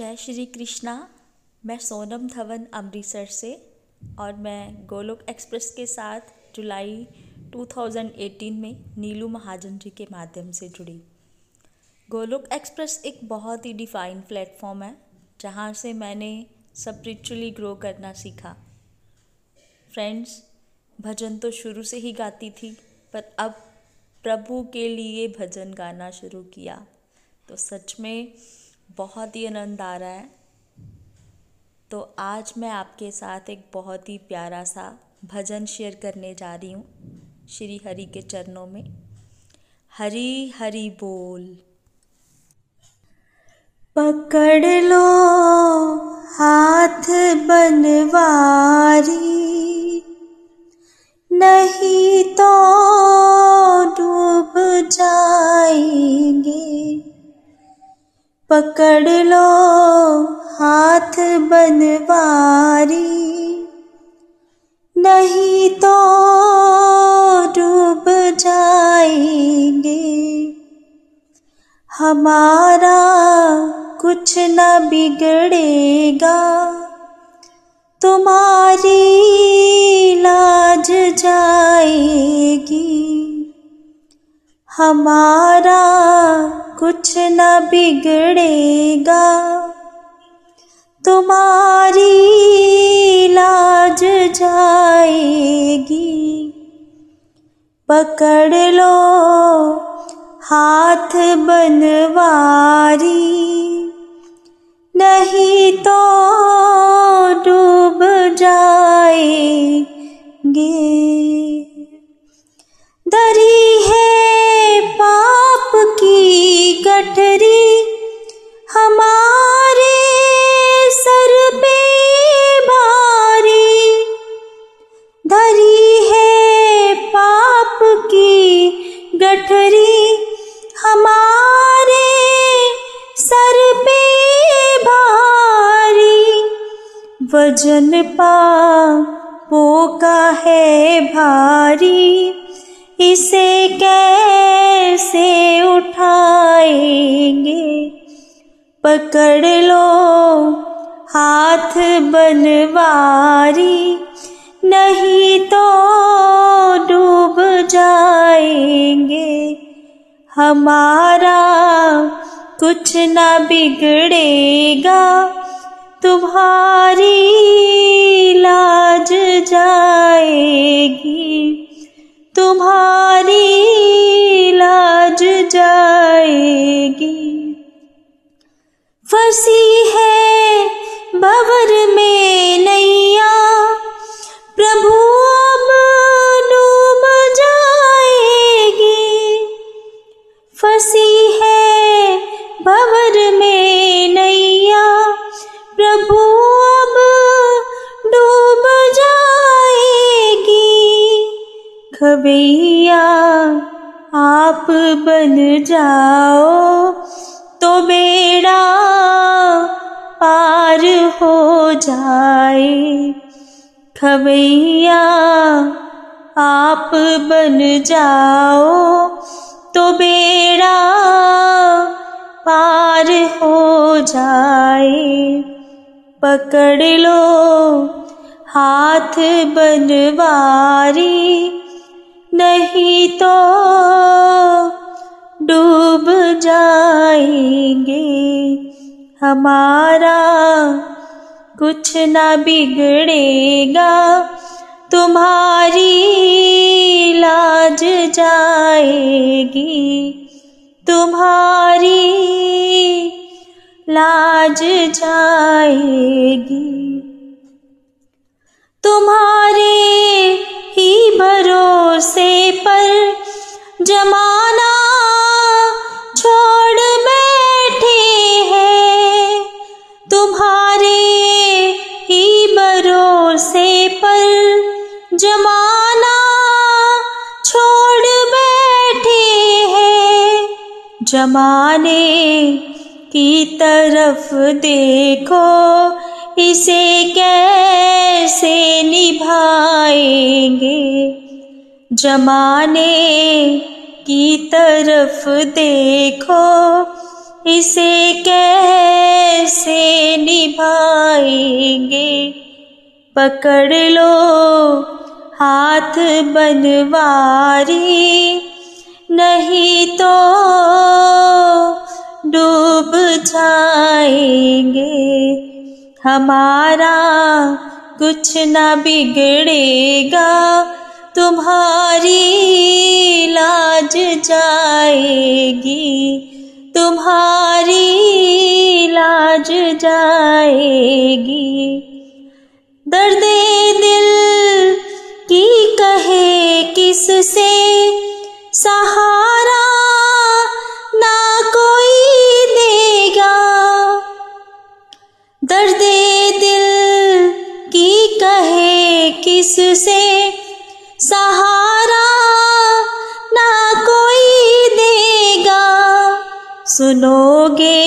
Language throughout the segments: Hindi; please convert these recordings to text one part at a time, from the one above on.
जय श्री कृष्णा। मैं सोनम धवन अमृतसर से और मैं गोलोक एक्सप्रेस के साथ जुलाई 2018 में नीलू महाजन जी के माध्यम से जुड़ी। गोलोक एक्सप्रेस एक बहुत ही डिफाइन प्लेटफॉर्म है, जहाँ से मैंने स्पिरिचुअली ग्रो करना सीखा। फ्रेंड्स, भजन तो शुरू से ही गाती थी, पर अब प्रभु के लिए भजन गाना शुरू किया। तो सच में बहुत ही आनंद आ रहा है। तो आज मैं आपके साथ एक बहुत ही प्यारा सा भजन शेयर करने जा रही हूँ, श्री हरि के चरणों में। हरी, हरि बोल। पकड़ लो हाथ बनवारी, नहीं तो डूब जाएँगे। पकड़ लो हाथ बनवारी। नहीं तो डूब जाएँगे। हमारा कुछ न बिगड़ेगा। तुम्हारी हमारा कुछ न बिगड़ेगा। तुम्हारी लाज जाएगी। पकड़ लो हाथ बनवारी। नहीं तो डूब जाएँगे। दरी है वज़न पा पोका है भारी। इसे कैसे उठाएँगे? पकड़ लो हाथ बनवारी, नहीं तो डूब जाएँगे। हमारा कुछ ना बिगड़ेगा तुम्हारी लाज जाएगी। तुम्हारी लाज जाएगी। फंसी है भवर में खबैया आप बन जाओ तो बेड़ा पार हो जाए। खबैया आप बन जाओ तो बेड़ा पार हो जाए। पकड़ लो हाथ बनवारी नहीं तो डूब जाएँगे। हमारा कुछ ना बिगड़ेगा। तुम्हारी लाज जाएगी। तुम्हारी लाज जाएगी। तुम्हारे ही भरोसे जमाना छोड़ बैठे हैं। तुम्हारे ही भरोसे पर जमाना छोड़ बैठे हैं। जमाने की तरफ़ देखो इसे कैसे निभाएँगे? जमाने की तरफ़ देखो, इसे कैसे निभाएँगे? पकड़ लो हाथ बनवारी, नहीं तो डूब जाएँगे। हमारा कुछ न बिगड़ेगा, तुम्हारी लाज जाएगी, तुम्हारी लाज जाएगी। दर्द दिल की कहे किससे सहारा सुनोगे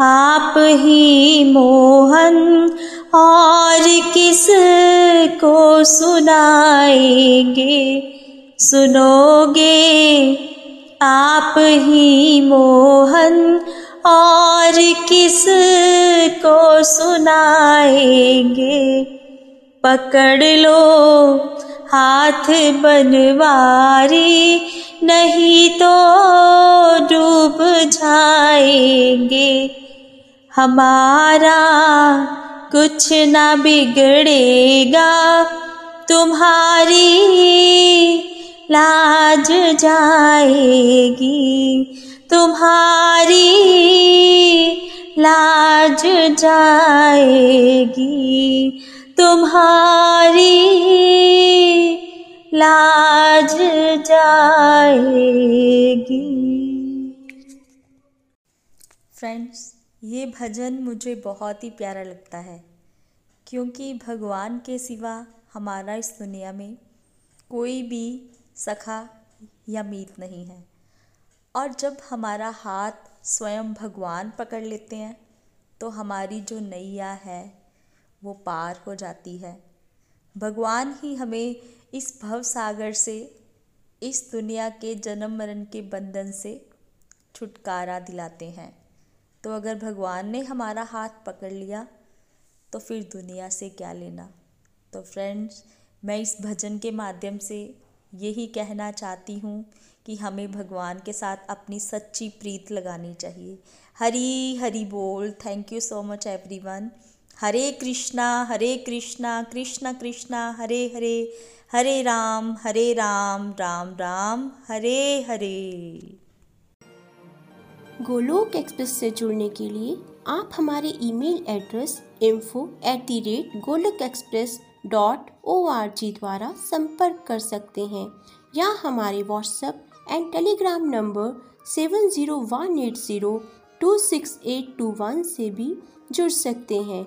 आप ही मोहन, और किस को सुनाएँगे? सुनोगे आप ही मोहन, और किस को सुनाएँगे? पकड़ लो हाथ बनवारी नहीं तो डूब जाएँगे। हमारा कुछ ना बिगड़ेगा। तुम्हारी लाज जाएगी। तुम्हारी लाज जाएगी। तुम्हारी लाज जाएगी। फ्रेंड्स ये भजन मुझे बहुत ही प्यारा लगता है, क्योंकि भगवान के सिवा हमारा इस दुनिया में कोई भी सखा या मीत नहीं है। और जब हमारा हाथ स्वयं भगवान पकड़ लेते हैं तो हमारी जो नैया है, वो पार हो जाती है। भगवान ही हमें इस भव सागर से, इस दुनिया के जन्म मरण के बंधन से छुटकारा दिलाते हैं। तो अगर भगवान ने हमारा हाथ पकड़ लिया तो फिर दुनिया से क्या लेना? तो फ्रेंड्स मैं इस भजन के माध्यम से यही कहना चाहती हूँ कि हमें भगवान के साथ अपनी सच्ची प्रीत लगानी चाहिए। हरी हरी बोल। Thank you so much everyone Hare Krishna Hare Krishna Krishna Krishna, Hare Hare Hare Ram Hare Ram Ram Ram, Hare Hare. Golok express से जुड़ने के लिए आप हमारे email address info at the rate Golok express dot O R G द्वारा संपर्क कर सकते हैं या हमारे WhatsApp and Telegram number seven zero one eight zero two six eight two one से भी जुड़ सकते हैं।